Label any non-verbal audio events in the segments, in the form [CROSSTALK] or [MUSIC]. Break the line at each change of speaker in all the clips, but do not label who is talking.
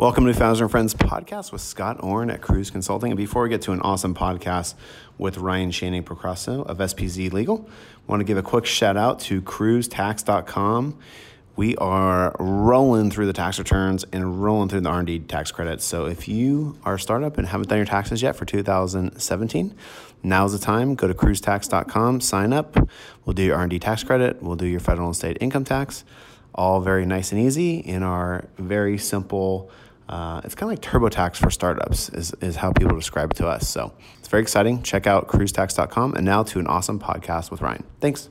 Welcome to Founders and Friends podcast with Scott Orn at Kruze Consulting. And before we get to an awesome podcast with Ryan Shanning Procrasso of SPZ Legal, I want to give a quick shout out to cruisetax.com. We are rolling through the tax returns and rolling through the R&D tax credits. So if you are a startup and haven't done your taxes yet for 2017, now's the time. Go to cruisetax.com, sign up. We'll do your R&D tax credit. We'll do your federal and state income tax. All very nice and easy in our very simple uh, it's kind of like TurboTax for startups, is, is how people describe it to us. So it's very exciting. Check out cruisetax.com. And now to an awesome podcast with Ryan. Thanks.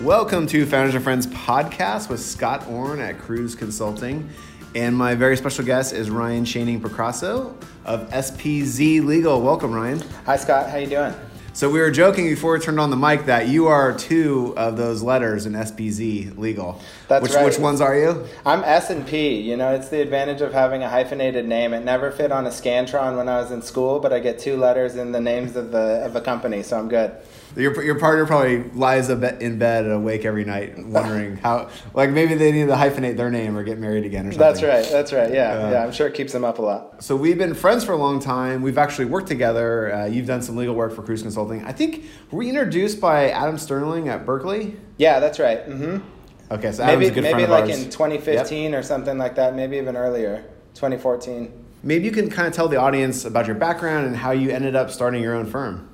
Welcome to Founders and Friends podcast with Scott Orn at Kruze Consulting. And my very special guest is Ryan Shanning Procrasso of SPZ Legal. Welcome, Ryan.
Hi, Scott. How you doing?
So we were joking before we turned on the mic that you are two of those letters in SPZ legal.
That's
which,
right.
Which ones are you?
I'm S and P. You know, it's the advantage of having a hyphenated name. It never fit on a scantron when I was in school, but I get two letters in the names of the of a company, so I'm good.
Your, your partner probably lies in bed awake every night [LAUGHS] wondering how, like maybe they need to hyphenate their name or get married again or something.
That's right. That's right. Yeah. Uh, yeah. I'm sure it keeps them up a lot.
So we've been friends for a long time. We've actually worked together. Uh, you've done some legal work for Kruze Consulting. I think were we introduced by Adam Sterling at Berkeley?
Yeah, that's right. Mm-hmm.
Okay, so
maybe
maybe
like in 2015 yep. or something like that. Maybe even earlier, 2014.
Maybe you can kind of tell the audience about your background and how you ended up starting your own firm.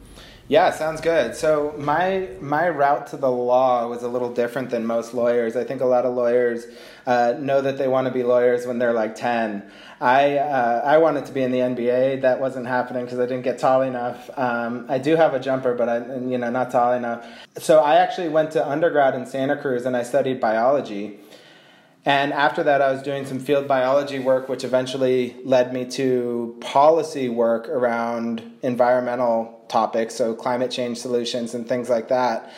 Yeah, sounds good. So my my route to the law was a little different than most lawyers. I think a lot of lawyers uh, know that they want to be lawyers when they're like ten. I uh, I wanted to be in the NBA. That wasn't happening because I didn't get tall enough. Um, I do have a jumper, but I you know not tall enough. So I actually went to undergrad in Santa Cruz and I studied biology. And after that, I was doing some field biology work, which eventually led me to policy work around environmental topics, so climate change solutions and things like that.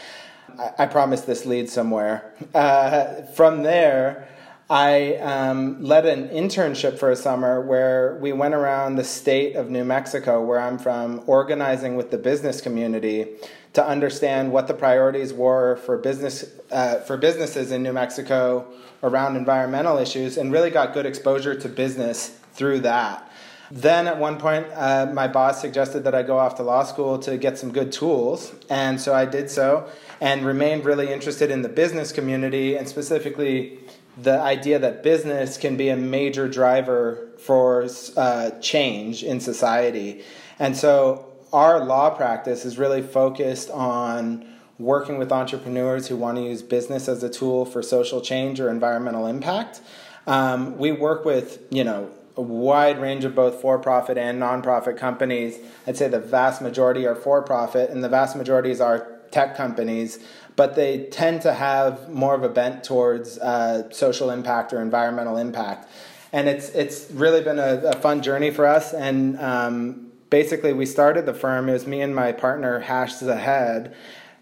I, I promise this leads somewhere. Uh, from there, I um, led an internship for a summer where we went around the state of New Mexico, where I'm from, organizing with the business community to understand what the priorities were for business uh, for businesses in New Mexico around environmental issues, and really got good exposure to business through that. Then at one point, uh, my boss suggested that I go off to law school to get some good tools, and so I did so, and remained really interested in the business community and specifically the idea that business can be a major driver for uh, change in society. And so our law practice is really focused on working with entrepreneurs who want to use business as a tool for social change or environmental impact. Um, we work with, you know, a wide range of both for profit and nonprofit companies. I'd say the vast majority are for profit, and the vast majority are tech companies, but they tend to have more of a bent towards uh, social impact or environmental impact. And it's, it's really been a, a fun journey for us. And um, basically, we started the firm, it was me and my partner, Hash Zahed.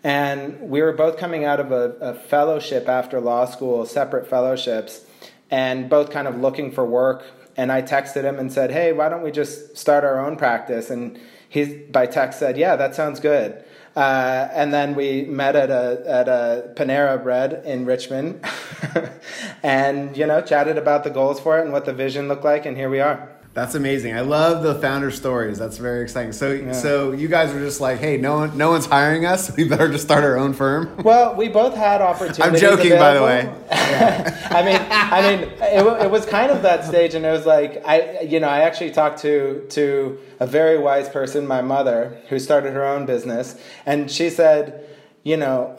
And we were both coming out of a, a fellowship after law school, separate fellowships, and both kind of looking for work and I texted him and said, "Hey, why don't we just start our own practice?" And he by text said, "Yeah, that sounds good." Uh, and then we met at a at a Panera Bread in Richmond, [LAUGHS] and you know chatted about the goals for it and what the vision looked like, and here we are.
That's amazing. I love the founder stories. That's very exciting. So, yeah. so you guys were just like, "Hey, no one, no one's hiring us. We better just start our own firm."
Well, we both had opportunities.
I'm joking,
available.
by the way. [LAUGHS]
I mean, I mean, it, it was kind of that stage, and it was like, I, you know, I actually talked to to a very wise person, my mother, who started her own business, and she said you know,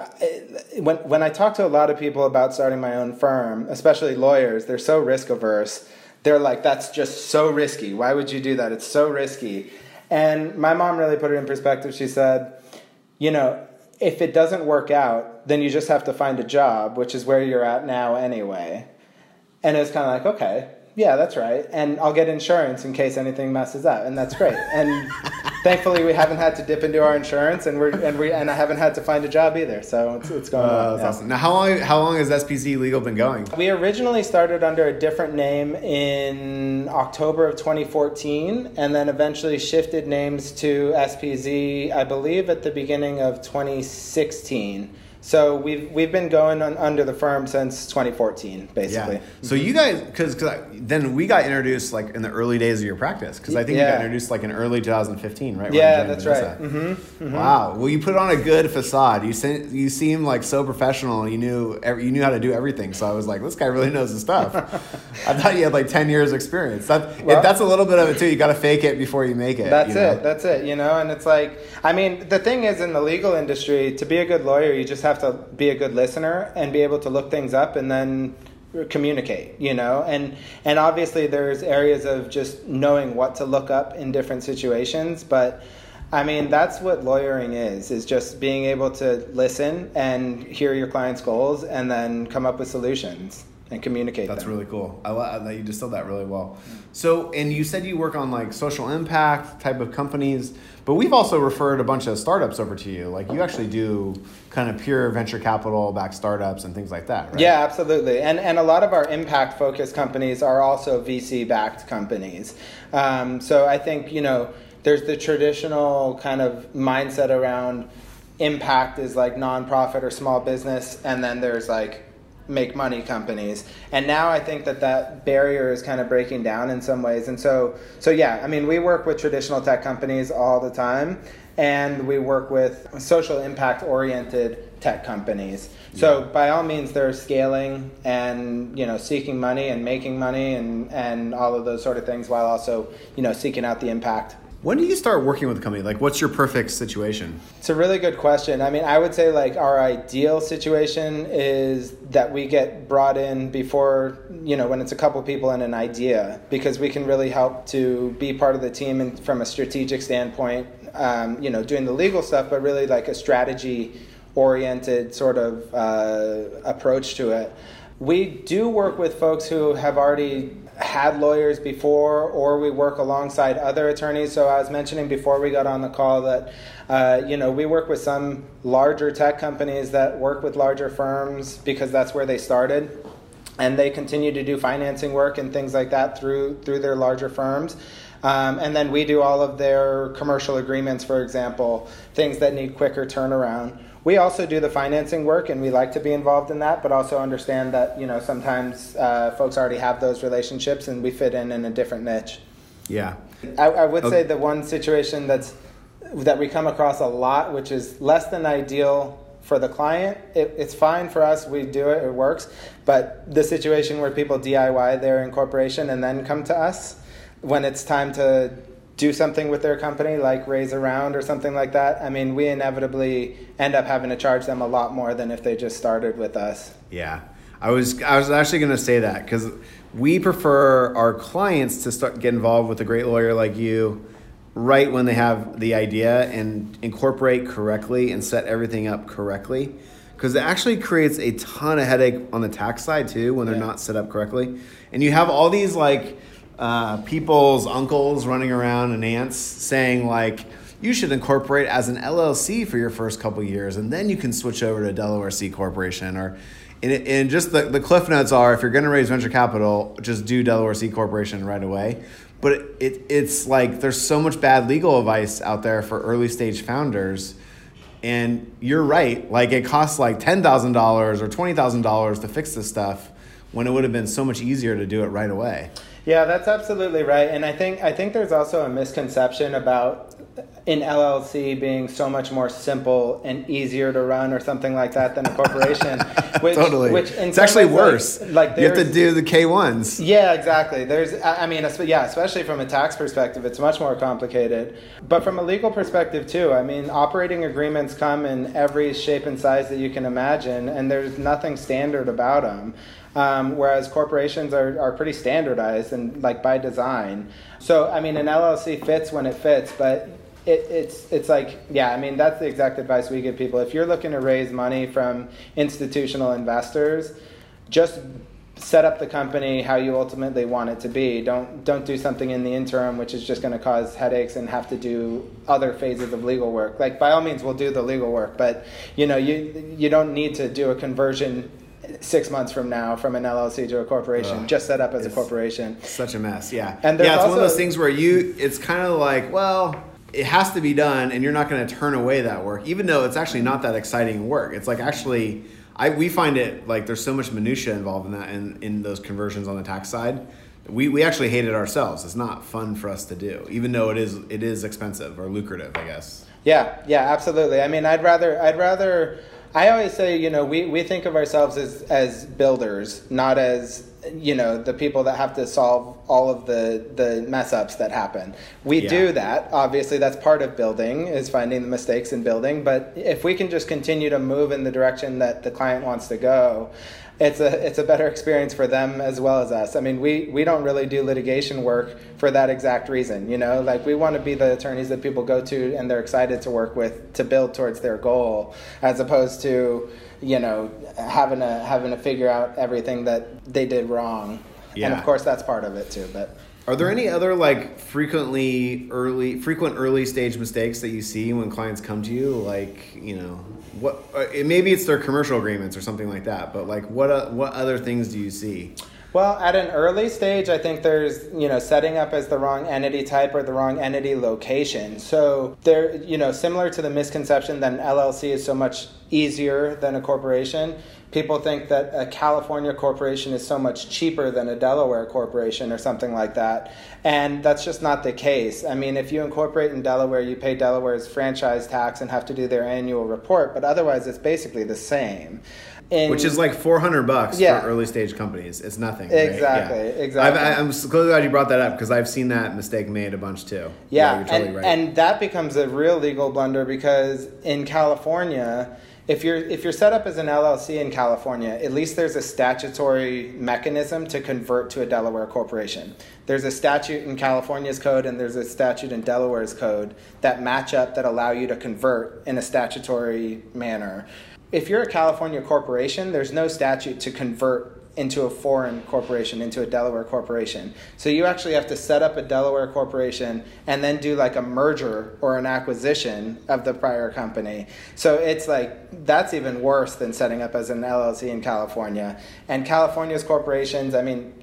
when when I talk to a lot of people about starting my own firm, especially lawyers, they're so risk averse they're like, that's just so risky. Why would you do that? It's so risky. And my mom really put it in perspective. She said, you know, if it doesn't work out, then you just have to find a job, which is where you're at now anyway. And it was kind of like, okay, yeah, that's right. And I'll get insurance in case anything messes up, and that's great. And thankfully, we haven't had to dip into our insurance, and we're and we and I haven't had to find a job either. So it's, it's going uh, well.
That's yeah. awesome. Now, how long how long has SPZ Legal been going?
We originally started under a different name in October of 2014, and then eventually shifted names to SPZ, I believe, at the beginning of 2016. So we've we've been going on, under the firm since 2014, basically.
Yeah. So you guys, because then we got introduced like in the early days of your practice, because I think you got introduced like in early 2015, right?
Yeah, that's
Vanessa.
right. hmm
Wow. Well, you put on a good facade. You se- you seem like so professional. You knew every, you knew how to do everything. So I was like, this guy really knows his stuff. [LAUGHS] I thought you had like ten years experience. That
Well-
that's a little bit of it too. You got to fake it before you make it.
That's
you know?
it. That's it. You know, and it's like, I mean, the thing is, in the legal industry, to be a good lawyer, you just have to be a good listener and be able to look things up and then communicate. You know, and and obviously there's areas of just knowing what to look up in different situations, but. I mean, that's what lawyering is, is just being able to listen and hear your client's goals and then come up with solutions and communicate
That's
them.
really cool. I love that you distilled that really well. So, and you said you work on like social impact type of companies, but we've also referred a bunch of startups over to you. Like you actually do kind of pure venture capital backed startups and things like that, right?
Yeah, absolutely. And and a lot of our impact focused companies are also VC backed companies. Um, so I think you know there's the traditional kind of mindset around impact is like nonprofit or small business, and then there's like make money companies. And now I think that that barrier is kind of breaking down in some ways. And so so yeah, I mean we work with traditional tech companies all the time and we work with social impact oriented tech companies. So by all means they're scaling and you know seeking money and making money and and all of those sort of things while also, you know, seeking out the impact.
When do you start working with a company? Like, what's your perfect situation?
It's a really good question. I mean, I would say like our ideal situation is that we get brought in before, you know, when it's a couple people and an idea, because we can really help to be part of the team and from a strategic standpoint, um, you know, doing the legal stuff, but really like a strategy oriented sort of uh, approach to it. We do work with folks who have already had lawyers before, or we work alongside other attorneys. So I was mentioning before we got on the call that, uh, you know, we work with some larger tech companies that work with larger firms because that's where they started, and they continue to do financing work and things like that through through their larger firms. Um, and then we do all of their commercial agreements, for example, things that need quicker turnaround. We also do the financing work, and we like to be involved in that, but also understand that you know sometimes uh, folks already have those relationships, and we fit in in a different niche.
Yeah.
I, I would say the one situation that's that we come across a lot, which is less than ideal for the client. It, it's fine for us; we do it; it works. But the situation where people DIY their incorporation and then come to us when it's time to do something with their company, like raise a round or something like that. I mean, we inevitably end up having to charge them a lot more than if they just started with us.
Yeah, I was I was actually going to say that because we prefer our clients to start get involved with a great lawyer like you right when they have the idea and incorporate correctly and set everything up correctly because it actually creates a ton of headache on the tax side too when they're
Yeah.
not set up correctly and you have all these like uh, people's uncles running around and aunts saying like you should incorporate as an LLC for your first couple years, and then you can switch over to Delaware C Corporation. Or, and, and just the, the cliff notes are: if you're going to raise venture capital, just do Delaware C Corporation right away. But it, it, it's like there's so much bad legal advice out there for early stage founders. And you're right. Like it costs like ten thousand dollars or twenty thousand dollars to fix this stuff, when it would have been so much easier to do it right away.
Yeah, that's absolutely right. And I think I think there's also a misconception about an LLC being so much more simple and easier to run or something like that than a corporation. [LAUGHS] Which,
totally.
Which
it's actually
ways,
worse.
Like,
you have to do the K ones.
yeah, exactly. There's, I I mean, yeah, especially from a tax perspective, it's much more complicated. But from a legal perspective too, I mean, operating agreements come in every shape and size that you can imagine, and there's nothing standard about them. Um, whereas corporations are, are pretty standardized and like by design. So I mean, an LLC fits when it fits, but it, it's it's like yeah, I mean that's the exact advice we give people. If you're looking to raise money from institutional investors, just set up the company how you ultimately want it to be. Don't don't do something in the interim which is just going to cause headaches and have to do other phases of legal work. Like by all means we'll do the legal work, but you know, you you don't need to do a conversion 6 months from now from an LLC to a corporation.
Ugh.
just set up as a corporation.
Such a mess, yeah.
And
yeah, it's one of those things where you, it's kind of like, well, it has to be done, and you're not going to turn away that work, even though it's actually not that exciting work. It's like actually, I we find it like there's so much minutia involved in that and in those conversions on the tax side. We, we actually hate it ourselves. It's not fun for us to do, even though it is it is expensive or lucrative, I guess.
Yeah, yeah, absolutely. I mean, I'd rather I'd rather I always say, you know, we, we think of ourselves as, as builders, not as, you know, the people that have to solve all of the, the mess ups that happen. We yeah. do that. Obviously, that's part of building, is finding the mistakes in building. But if we can just continue to move in the direction that the client wants to go, it's a it's a better experience for them as well as us. I mean, we we don't really do litigation work for that exact reason. You know, like we want to be the attorneys that people go to and they're excited to work with to build towards their goal, as opposed to you know having to having to figure out everything that they did wrong. Yeah. And of course, that's part of it too. But
are there any other like frequently early frequent early stage mistakes that you see when clients come to you? Like you know what? Uh, maybe it's their commercial agreements or something like that. But like what uh, what other things do you see?
Well, at an early stage, I think there's, you know, setting up as the wrong entity type or the wrong entity location. So there, you know, similar to the misconception that an LLC is so much easier than a corporation, people think that a California corporation is so much cheaper than a Delaware corporation or something like that. And that's just not the case. I mean, if you incorporate in Delaware, you pay Delaware's franchise tax and have to do their annual report, but otherwise it's basically the same.
In, Which is like four hundred bucks yeah. for early stage companies. It's nothing.
Exactly. Right? Yeah. Exactly.
i am so glad you brought that up because I've seen that mistake made a bunch too.
Yeah, yeah totally and, right. and that becomes a real legal blunder because in California, if you're if you're set up as an LLC in California, at least there's a statutory mechanism to convert to a Delaware corporation. There's a statute in California's code and there's a statute in Delaware's code that match up that allow you to convert in a statutory manner. If you're a California corporation, there's no statute to convert into a foreign corporation, into a Delaware corporation. So you actually have to set up a Delaware corporation and then do like a merger or an acquisition of the prior company. So it's like that's even worse than setting up as an LLC in California. And California's corporations, I mean,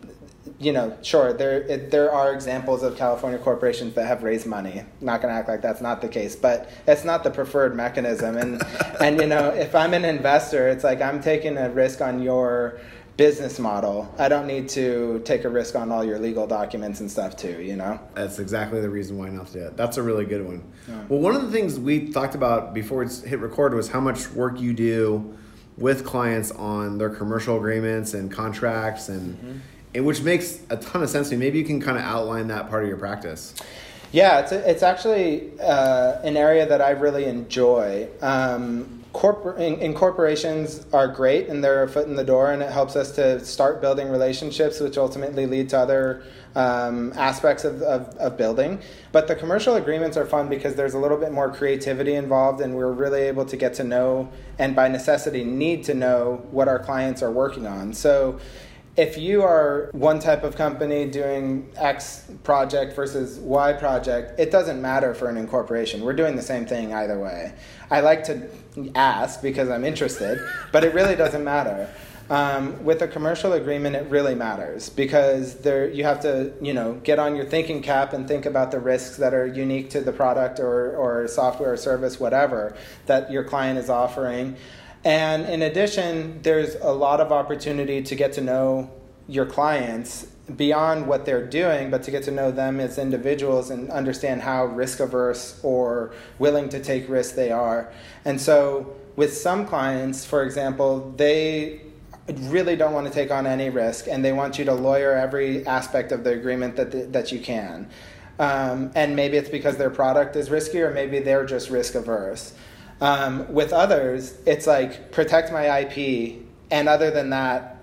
you know, sure, there it, there are examples of California corporations that have raised money. Not going to act like that's not the case, but it's not the preferred mechanism. And [LAUGHS] and you know, if I'm an investor, it's like I'm taking a risk on your business model. I don't need to take a risk on all your legal documents and stuff too, you know?
That's exactly the reason why not to do it. That's a really good one. Yeah. Well, one of the things we talked about before it's hit record was how much work you do with clients on their commercial agreements and contracts and, mm-hmm. and which makes a ton of sense to me. Maybe you can kind of outline that part of your practice.
Yeah, it's, a, it's actually uh, an area that I really enjoy. Um, Corpor- in, corporations are great and they're a foot in the door and it helps us to start building relationships which ultimately lead to other um, aspects of, of, of, building. But the commercial agreements are fun because there's a little bit more creativity involved and we're really able to get to know and by necessity need to know what our clients are working on. So if you are one type of company doing X project versus Y project, it doesn't matter for an incorporation. We're doing the same thing either way. I like to ask because I'm interested, but it really doesn't matter. Um, with a commercial agreement, it really matters because there you have to you know get on your thinking cap and think about the risks that are unique to the product or, or software or service, whatever that your client is offering. And in addition, there's a lot of opportunity to get to know your clients beyond what they're doing, but to get to know them as individuals and understand how risk averse or willing to take risks they are. And so, with some clients, for example, they really don't want to take on any risk and they want you to lawyer every aspect of the agreement that, the, that you can. Um, and maybe it's because their product is risky or maybe they're just risk averse. Um, with others, it's like protect my IP, and other than that,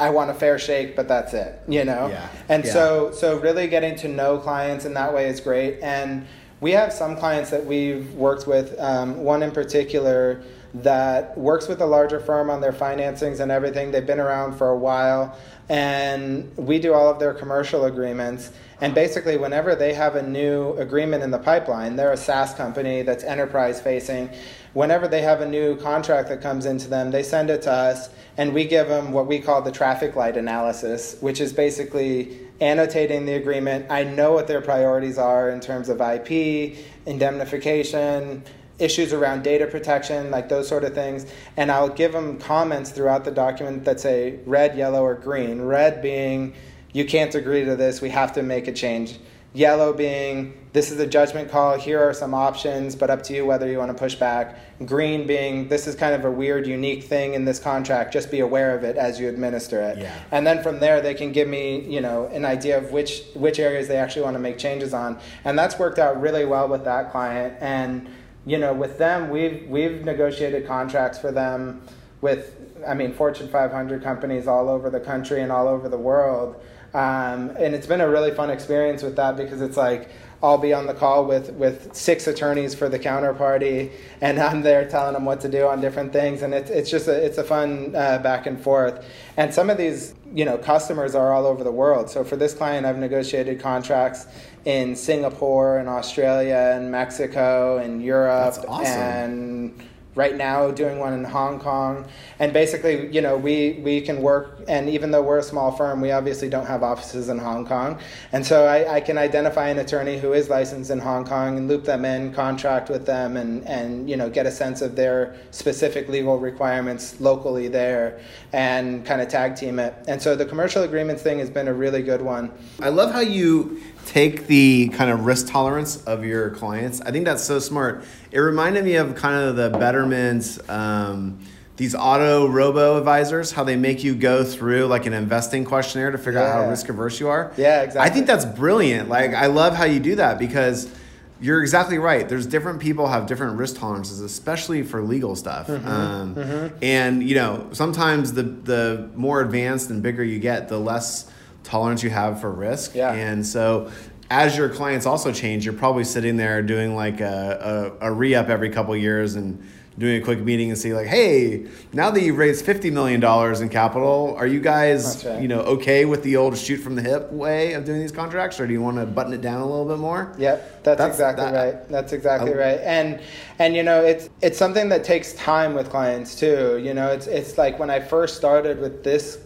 I want a fair shake, but that's it, you know?
Yeah.
And
yeah.
so so really getting to know clients in that way is great. And we have some clients that we've worked with, um, one in particular that works with a larger firm on their financings and everything. They've been around for a while, and we do all of their commercial agreements. And basically, whenever they have a new agreement in the pipeline, they're a SaaS company that's enterprise facing. Whenever they have a new contract that comes into them, they send it to us, and we give them what we call the traffic light analysis, which is basically annotating the agreement. I know what their priorities are in terms of IP, indemnification, issues around data protection, like those sort of things. And I'll give them comments throughout the document that say red, yellow, or green. Red being, you can't agree to this, we have to make a change. Yellow being, this is a judgment call, here are some options, but up to you whether you want to push back. Green being, this is kind of a weird, unique thing in this contract, just be aware of it as you administer it.
Yeah.
And then from there, they can give me, you know, an idea of which, which areas they actually want to make changes on. And that's worked out really well with that client. And, you know, with them, we've, we've negotiated contracts for them with, I mean, Fortune 500 companies all over the country and all over the world um, and it's been a really fun experience with that because it's like I'll be on the call with, with six attorneys for the counterparty, and I'm there telling them what to do on different things, and it's, it's just a, it's a fun uh, back and forth. And some of these you know customers are all over the world. So for this client, I've negotiated contracts in Singapore and Australia and Mexico and Europe
awesome.
and right now doing one in Hong Kong. And basically, you know, we, we can work, and even though we're a small firm, we obviously don't have offices in Hong Kong. And so I, I can identify an attorney who is licensed in Hong Kong and loop them in, contract with them, and, and you know, get a sense of their specific legal requirements locally there and kind of tag team it. And so the commercial agreements thing has been a really good one.
I love how you take the kind of risk tolerance of your clients. I think that's so smart. It reminded me of kind of the Betterment, um, these auto robo advisors, how they make you go through like an investing questionnaire to figure out how risk averse you are.
Yeah, exactly.
I think that's brilliant. Like, I love how you do that because you're exactly right. There's different people have different risk tolerances, especially for legal stuff.
Mm-hmm.
Um, And you know, sometimes the the more advanced and bigger you get, the less tolerance you have for risk.
Yeah.
And so, as your clients also change, you're probably sitting there doing like a, a, a re up every couple years and doing a quick meeting and see like, hey, now that you've raised fifty million dollars in capital, are you guys
right.
you know okay with the old shoot from the hip way of doing these contracts, or do you want to button it down a little bit more?
Yep, that's,
That's-
exactly
that-
right. That's exactly
I-
right. And and you know, it's it's something that takes time with clients too. You know, it's it's like when I first started with this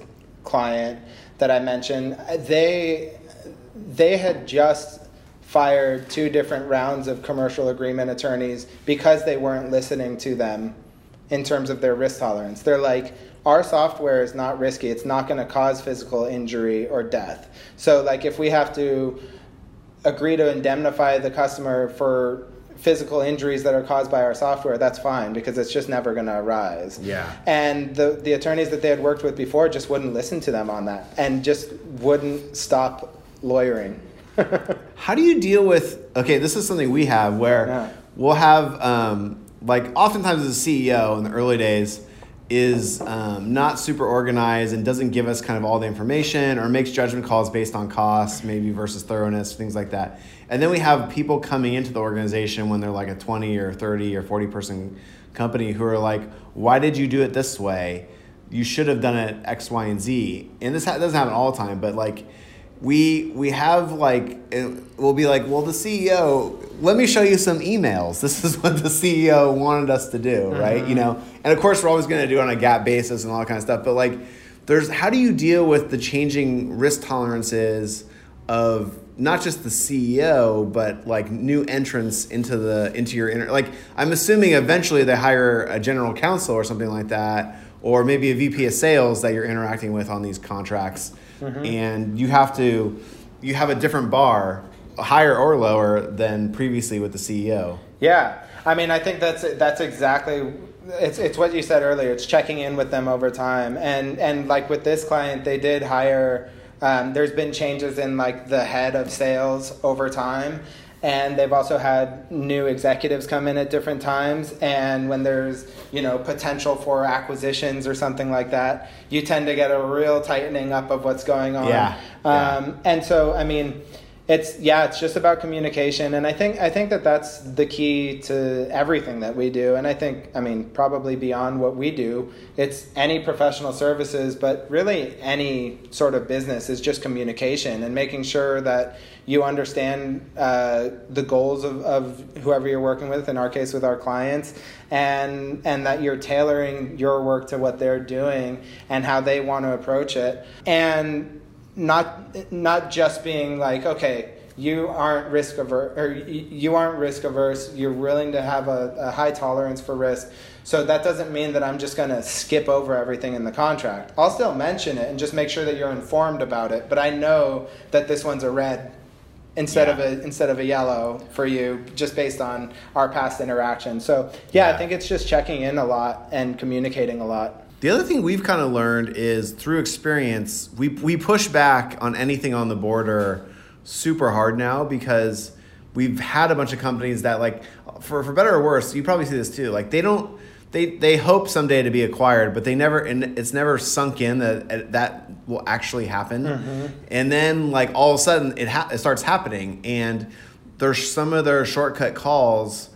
client that I mentioned, they they had just fired two different rounds of commercial agreement attorneys because they weren't listening to them in terms of their risk tolerance. They're like, our software is not risky. It's not going to cause physical injury or death. So, like, if we have to agree to indemnify the customer for physical injuries that are caused by our software, that's fine because it's just never going to arise.
Yeah.
And the, the attorneys that they had worked with before just wouldn't listen to them on that and just wouldn't stop lawyering. [LAUGHS]
How do you deal with? Okay, this is something we have where
Yeah.
we'll have um, like oftentimes as a CEO in the early days is um, not super organized and doesn't give us kind of all the information or makes judgment calls based on costs maybe versus thoroughness things like that. And then we have people coming into the organization when they're like a 20 or 30 or 40 person company who are like why did you do it this way? You should have done it x y and z. And this ha- doesn't happen all the time but like we we have like it, we'll be like well the ceo let me show you some emails. [LAUGHS] This is what the ceo wanted us to do right? You uh-huh. know? And of course we're always going to do it on a GAAP basis and all that kind of stuff but like there's how do you deal with the changing risk tolerances of not just the ceo but like new entrants into the into your inner like i'm assuming eventually they hire a general counsel or something like that or maybe a vp of sales that you're interacting with on these contracts and you have to you have a different bar higher or lower than previously with the ceo
Yeah, I mean, I think that's that's exactly it's it's what you said earlier. It's checking in with them over time, and and like with this client, they did hire. Um, there's been changes in like the head of sales over time, and they've also had new executives come in at different times. And when there's you know potential for acquisitions or something like that, you tend to get a real tightening up of what's going on.
Yeah, yeah.
Um, and so, I mean, it's yeah it's just about communication and i think i think that that's the key to everything that we do and i think i mean probably beyond what we do it's any professional services but really any sort of business is just communication and making sure that you understand uh, the goals of, of whoever you're working with in our case with our clients and and that you're tailoring your work to what they're doing and how they want to approach it. And not not just being like okay you aren't risk averse or you aren't risk averse you're willing to have a, a high tolerance for risk. So that doesn't mean that i'm just going to skip over everything in the contract. I'll still mention it and just make sure that you're informed about it but i know that this one's a red instead yeah. of a instead of a yellow for you just based on our past interaction so yeah, yeah. i think it's just checking in a lot and communicating a lot
the other thing we've kind of learned is through experience, we, we push back on anything on the border super hard now because we've had a bunch of companies that like for, for better or worse, you probably see this too. Like they don't they they hope someday to be acquired, but they never and it's never sunk in that that will actually happen. Mm-hmm. And then like all of a sudden it ha- it starts happening and there's some of their shortcut calls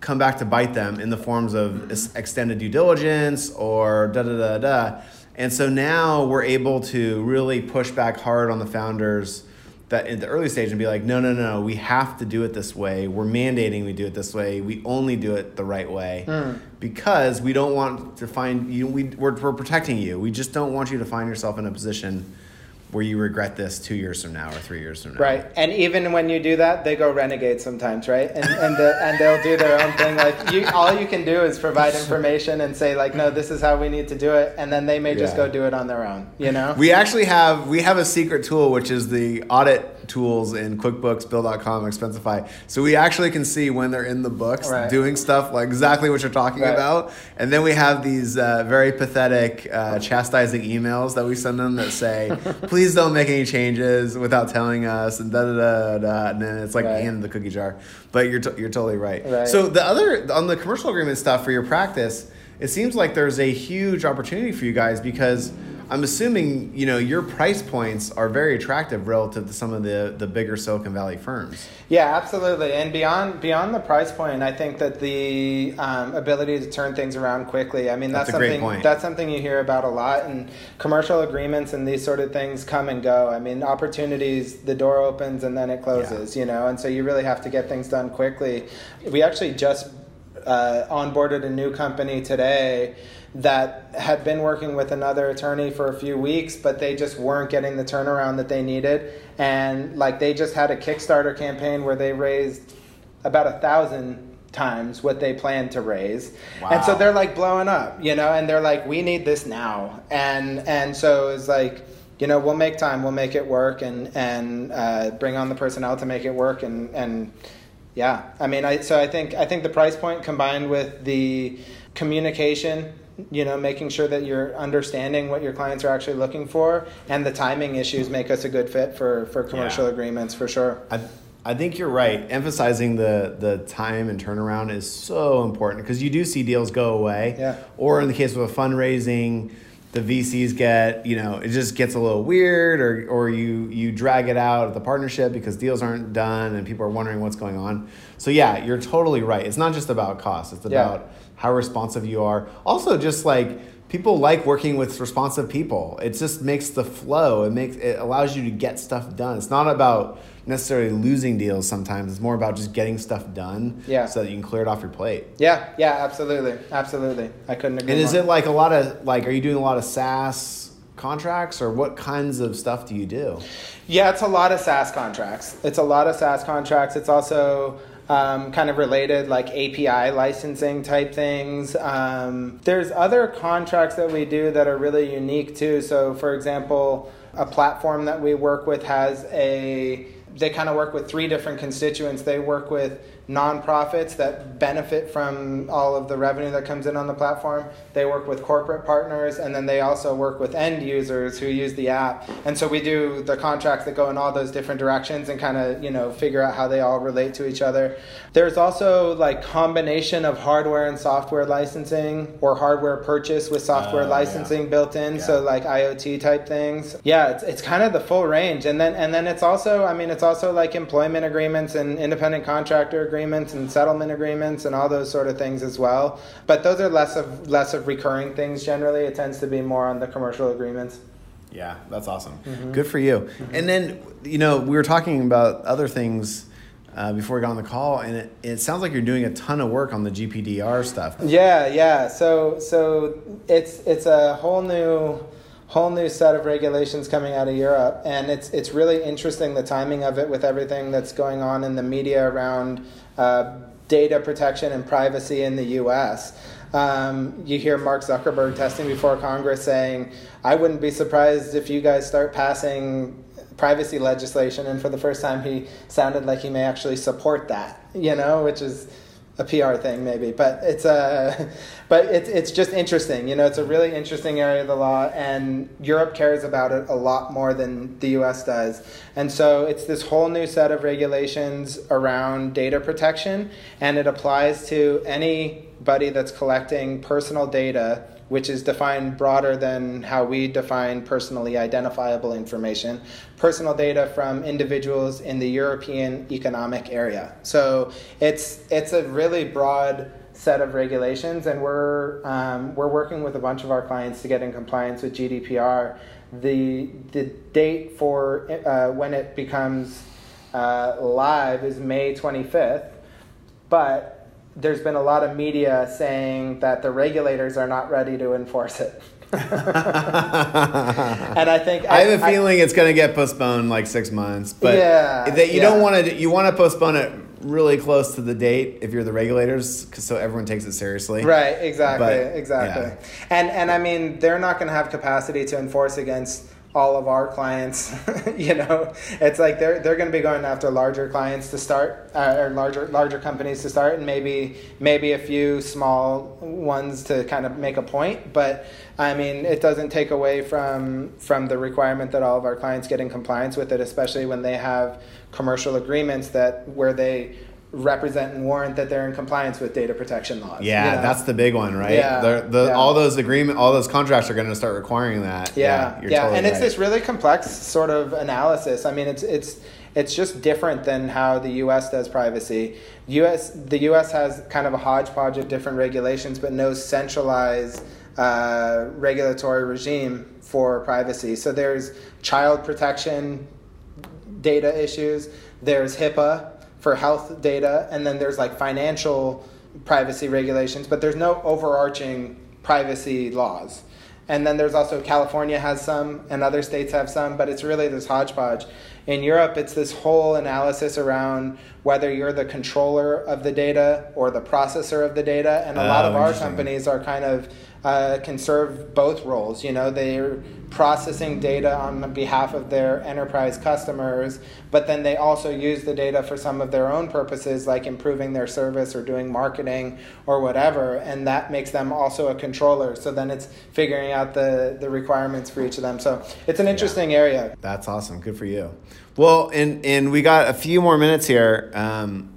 come back to bite them in the forms of extended due diligence or da da da da. And so now we're able to really push back hard on the founders that in the early stage and be like, no, no, no, we have to do it this way. We're mandating we do it this way. We only do it the right way mm. because we don't want to find you. We, we're, we're protecting you. We just don't want you to find yourself in a position where you regret this two years from now or three years from now.
Right, and even when you do that, they go renegade sometimes, right? And and the, and they'll do their own thing. Like you, all you can do is provide information and say like, no, this is how we need to do it, and then they may just yeah. go do it on their own. You know.
We actually have we have a secret tool which is the audit tools in QuickBooks, Bill.com, Expensify. So we actually can see when they're in the books right. doing stuff like exactly what you're talking right. about. And then we have these uh, very pathetic, uh, chastising emails that we send them that say, [LAUGHS] please don't make any changes without telling us, and da da da da. And then it's like right. hand in the cookie jar. But you're, t- you're totally right. right. So the other, on the commercial agreement stuff for your practice, it seems like there's a huge opportunity for you guys because I'm assuming you know your price points are very attractive relative to some of the the bigger Silicon Valley firms.
Yeah, absolutely. And beyond beyond the price point, I think that the um, ability to turn things around quickly. I mean, that's, that's something that's something you hear about a lot. And commercial agreements and these sort of things come and go. I mean, opportunities, the door opens and then it closes. Yeah. You know, and so you really have to get things done quickly. We actually just uh, onboarded a new company today that had been working with another attorney for a few weeks, but they just weren't getting the turnaround that they needed. And like they just had a Kickstarter campaign where they raised about a thousand times what they planned to raise. Wow. And so they're like blowing up, you know, and they're like, we need this now. And and so it's like, you know, we'll make time, we'll make it work and and uh, bring on the personnel to make it work and and yeah. I mean I so I think I think the price point combined with the communication you know making sure that you're understanding what your clients are actually looking for and the timing issues make us a good fit for for commercial yeah. agreements for sure
I, I think you're right emphasizing the the time and turnaround is so important because you do see deals go away
yeah.
or in the case of a fundraising the VCs get, you know, it just gets a little weird or or you you drag it out of the partnership because deals aren't done and people are wondering what's going on. So yeah, you're totally right. It's not just about cost. It's about yeah. How responsive you are. Also just like people like working with responsive people. It just makes the flow. It makes it allows you to get stuff done. It's not about necessarily losing deals sometimes. It's more about just getting stuff done
yeah.
so that you can clear it off your plate.
Yeah, yeah, absolutely. Absolutely. I couldn't agree.
And is
more.
it like a lot of like are you doing a lot of SaaS contracts or what kinds of stuff do you do?
Yeah, it's a lot of SaaS contracts. It's a lot of SaaS contracts. It's also um, kind of related, like API licensing type things. Um, there's other contracts that we do that are really unique too. So, for example, a platform that we work with has a they kind of work with three different constituents. They work with nonprofits that benefit from all of the revenue that comes in on the platform. They work with corporate partners, and then they also work with end users who use the app. And so we do the contracts that go in all those different directions and kind of you know figure out how they all relate to each other. There's also like combination of hardware and software licensing or hardware purchase with software
Oh,
licensing
yeah.
built in.
Yeah.
So like IoT type things. Yeah, it's, it's kind of the full range, and then and then it's also I mean it's also like employment agreements and independent contractor agreements and settlement agreements and all those sort of things as well. But those are less of less of recurring things generally. It tends to be more on the commercial agreements.
Yeah, that's awesome.
Mm-hmm.
Good for you. And then, you know, we were talking about other things uh, before we got on the call, and it, it sounds like you're doing a ton of work on the GPDR stuff.
Yeah, yeah. So so it's it's a whole new whole new set of regulations coming out of Europe, and it's it's really interesting the timing of it with everything that's going on in the media around uh, data protection and privacy in the U.S. Um, you hear Mark Zuckerberg testing before Congress saying, "I wouldn't be surprised if you guys start passing." privacy legislation and for the first time he sounded like he may actually support that you know which is a PR thing maybe, but it's a, [LAUGHS] but it's it's just interesting. You know, it's a really interesting area of the law, and Europe cares about it a lot more than the U.S. does. And so it's this whole new set of regulations around data protection, and it applies to anybody that's collecting personal data. Which is defined broader than how we define personally identifiable information, personal data from individuals in the European Economic Area. So it's it's a really broad set of regulations, and we're um, we're working with a bunch of our clients to get in compliance with GDPR. The the date for uh, when it becomes uh, live is May 25th, but there's been a lot of media saying that the regulators are not ready to enforce it. [LAUGHS] and I think
I have a feeling it's going to get postponed like six months, but
Yeah,
that you don't want to. You want to postpone it really close to the date if you're the regulators, 'cause so everyone takes it seriously.
Right, exactly,
But,
exactly.
yeah.
And and I mean, they're not going to have capacity to enforce against all of our clients. [LAUGHS] you know, it's like they're they're going to be going after larger clients to start, uh, or larger larger companies to start, and maybe maybe a few small ones to kind of make a point. But I mean, it doesn't take away from from the requirement that all of our clients get in compliance with it, especially when they have commercial agreements that where they represent and warrant that they're in compliance with data protection laws.
Yeah,
you know?
that's the big one, right?
Yeah,
The, the,
yeah.
All those agreement, all those contracts are going to start requiring that.
Yeah, yeah,
you're totally
and it's this really complex sort of analysis. I mean, it's it's it's just different than how the U.S. does privacy. U.S. the U.S. has kind of a hodgepodge of different regulations, but no centralized uh, regulatory regime for privacy. So there's child protection data issues. There's HIPAA for health data, and then there's like financial privacy regulations, but there's no overarching privacy laws. And then there's also California has some, and other states have some, but it's really this hodgepodge. In Europe, it's this whole analysis around whether you're the controller of the data or the processor of the data, and a lot
Oh,
of our companies are kind of uh, can serve both roles. You know, they're processing data on behalf of their enterprise customers, but then they also use the data for some of their own purposes, like improving their service or doing marketing or whatever, and that makes them also a controller. So then it's figuring out the, the requirements for each of them. So it's an interesting area.
That's awesome. Good for you. Well, and and we got a few more minutes here. Um,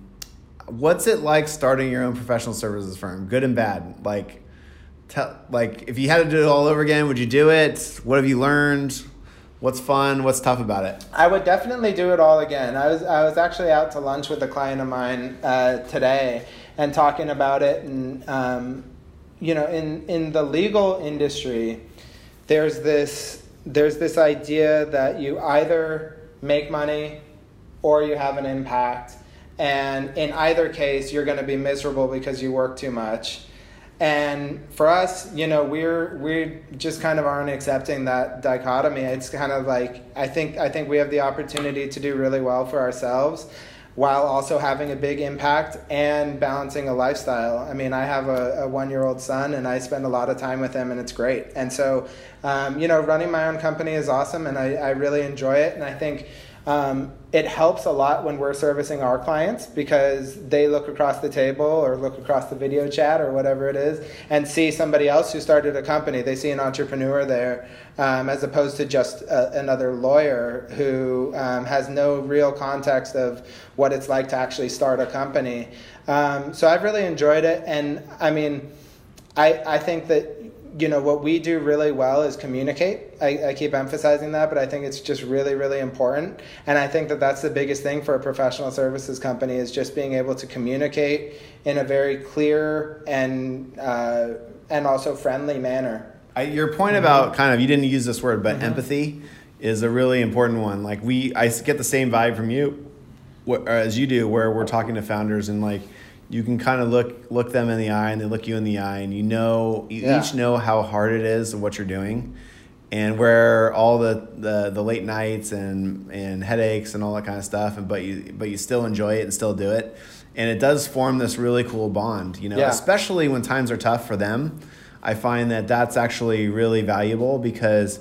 what's it like starting your own professional services firm? Good and bad. Like, tell like if you had to do it all over again, would you do it? What have you learned? What's fun? What's tough about it?
I would definitely do it all again. I was I was actually out to lunch with a client of mine uh, today and talking about it, and um, you know, in in the legal industry, there's this there's this idea that you either make money or you have an impact, and in either case, you're going to be miserable because you work too much. And for us, you know, we're we just kind of aren't accepting that dichotomy. It's kind of like I think I think we have the opportunity to do really well for ourselves while also having a big impact and balancing a lifestyle. I mean, I have a, a one year old son and I spend a lot of time with him and it's great. And so, um, you know, running my own company is awesome and I, I really enjoy it. And I think Um, it helps a lot when we're servicing our clients because they look across the table or look across the video chat or whatever it is and see somebody else who started a company. They see an entrepreneur there um, as opposed to just a, another lawyer who um, has no real context of what it's like to actually start a company. Um, so I've really enjoyed it. And I mean, I, I think that you know what we do really well is communicate. I, I, keep emphasizing that but i think it's just really really important. And i think that that's the biggest thing for a professional services company is just being able to communicate in a very clear and uh, and also friendly manner.
I, your point about kind of you didn't use this word but mm-hmm. empathy is a really important one. Like we i get the same vibe from you as you do where we're talking to founders and like you can kind of look look them in the eye and they look you in the eye and you know you yeah. each know how hard it is and what you're doing and where all the, the, the late nights and, and headaches and all that kind of stuff and but you but you still enjoy it and still do it and it does form this really cool bond you know yeah. especially when times are tough for them i find that that's actually really valuable because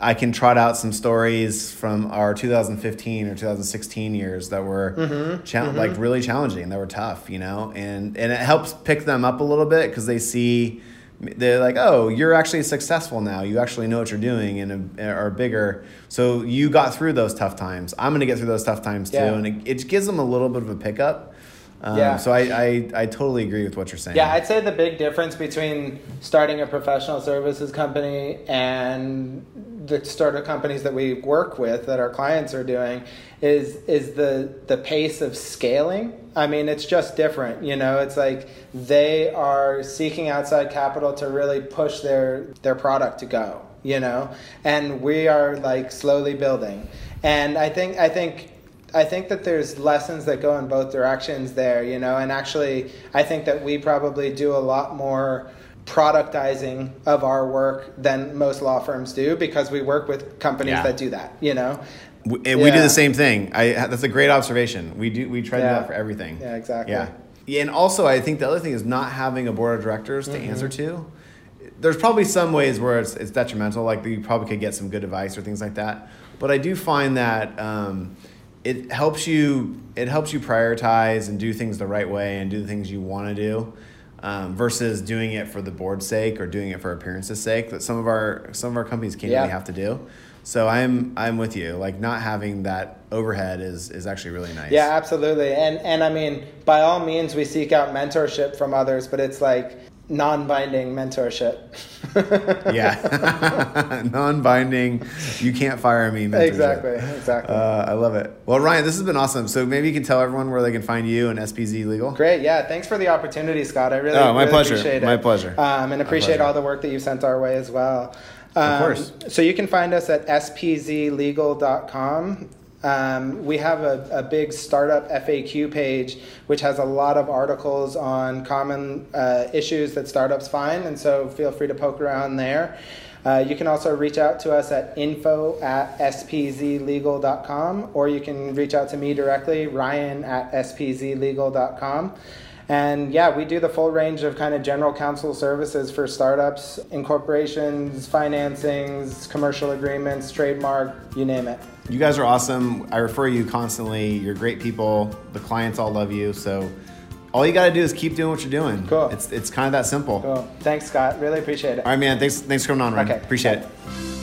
I can trot out some stories from our 2015 or 2016 years that were mm-hmm. Cha- mm-hmm. like really challenging. That were tough, you know, and and it helps pick them up a little bit because they see they're like, oh, you're actually successful now. You actually know what you're doing and are bigger. So you got through those tough times. I'm going to get through those tough times too, yeah. and it, it gives them a little bit of a pickup. Um, yeah. So I, I, I totally agree with what you're saying.
Yeah, I'd say the big difference between starting a professional services company and the startup companies that we work with that our clients are doing is is the the pace of scaling. I mean, it's just different. You know, it's like they are seeking outside capital to really push their their product to go. You know, and we are like slowly building. And I think I think I think that there's lessons that go in both directions there, you know, and actually, I think that we probably do a lot more productizing of our work than most law firms do because we work with companies yeah. that do that, you know.
We, and yeah. we do the same thing. I, that's a great observation. We do we try to do that for everything.
Yeah, exactly.
Yeah. yeah. And also, I think the other thing is not having a board of directors to mm-hmm. answer to. There's probably some ways where it's, it's detrimental, like you probably could get some good advice or things like that. But I do find that um, it helps you it helps you prioritize and do things the right way and do the things you want to do um, versus doing it for the board's sake or doing it for appearance's sake that some of our some of our companies can't yeah. really have to do. So i'm i'm with you. Like not having that overhead is is actually really nice.
Yeah absolutely. And and i mean by all means we seek out mentorship from others but it's like non-binding mentorship. [LAUGHS]
yeah, [LAUGHS] non-binding. You can't fire me. Mentorship.
Exactly. Exactly.
Uh, I love it. Well, Ryan, this has been awesome. So maybe you can tell everyone where they can find you and SPZ Legal.
Great. Yeah. Thanks for the opportunity, Scott. I really, oh, my really pleasure. appreciate it.
My pleasure.
Um, and appreciate all the work that you sent our way as well. Um,
of course.
So you can find us at spzlegal.com. Um, we have a, a, big startup FAQ page, which has a lot of articles on common uh, issues that startups find, and so feel free to poke around there. Uh, you can also reach out to us at info at spzlegal.com, or you can reach out to me directly, ryan at spzlegal.com. And yeah, we do the full range of kind of general counsel services for startups, incorporations, financings, commercial agreements, trademark, you name it.
You guys are awesome. I refer you constantly. You're great people. The clients all love you. So all you got to do is keep doing what you're doing.
Cool.
It's, it's kind of that simple.
Cool. Thanks, Scott. Really appreciate it.
All right, man. Thanks, thanks for coming on, Ryan. Okay. Appreciate okay. it.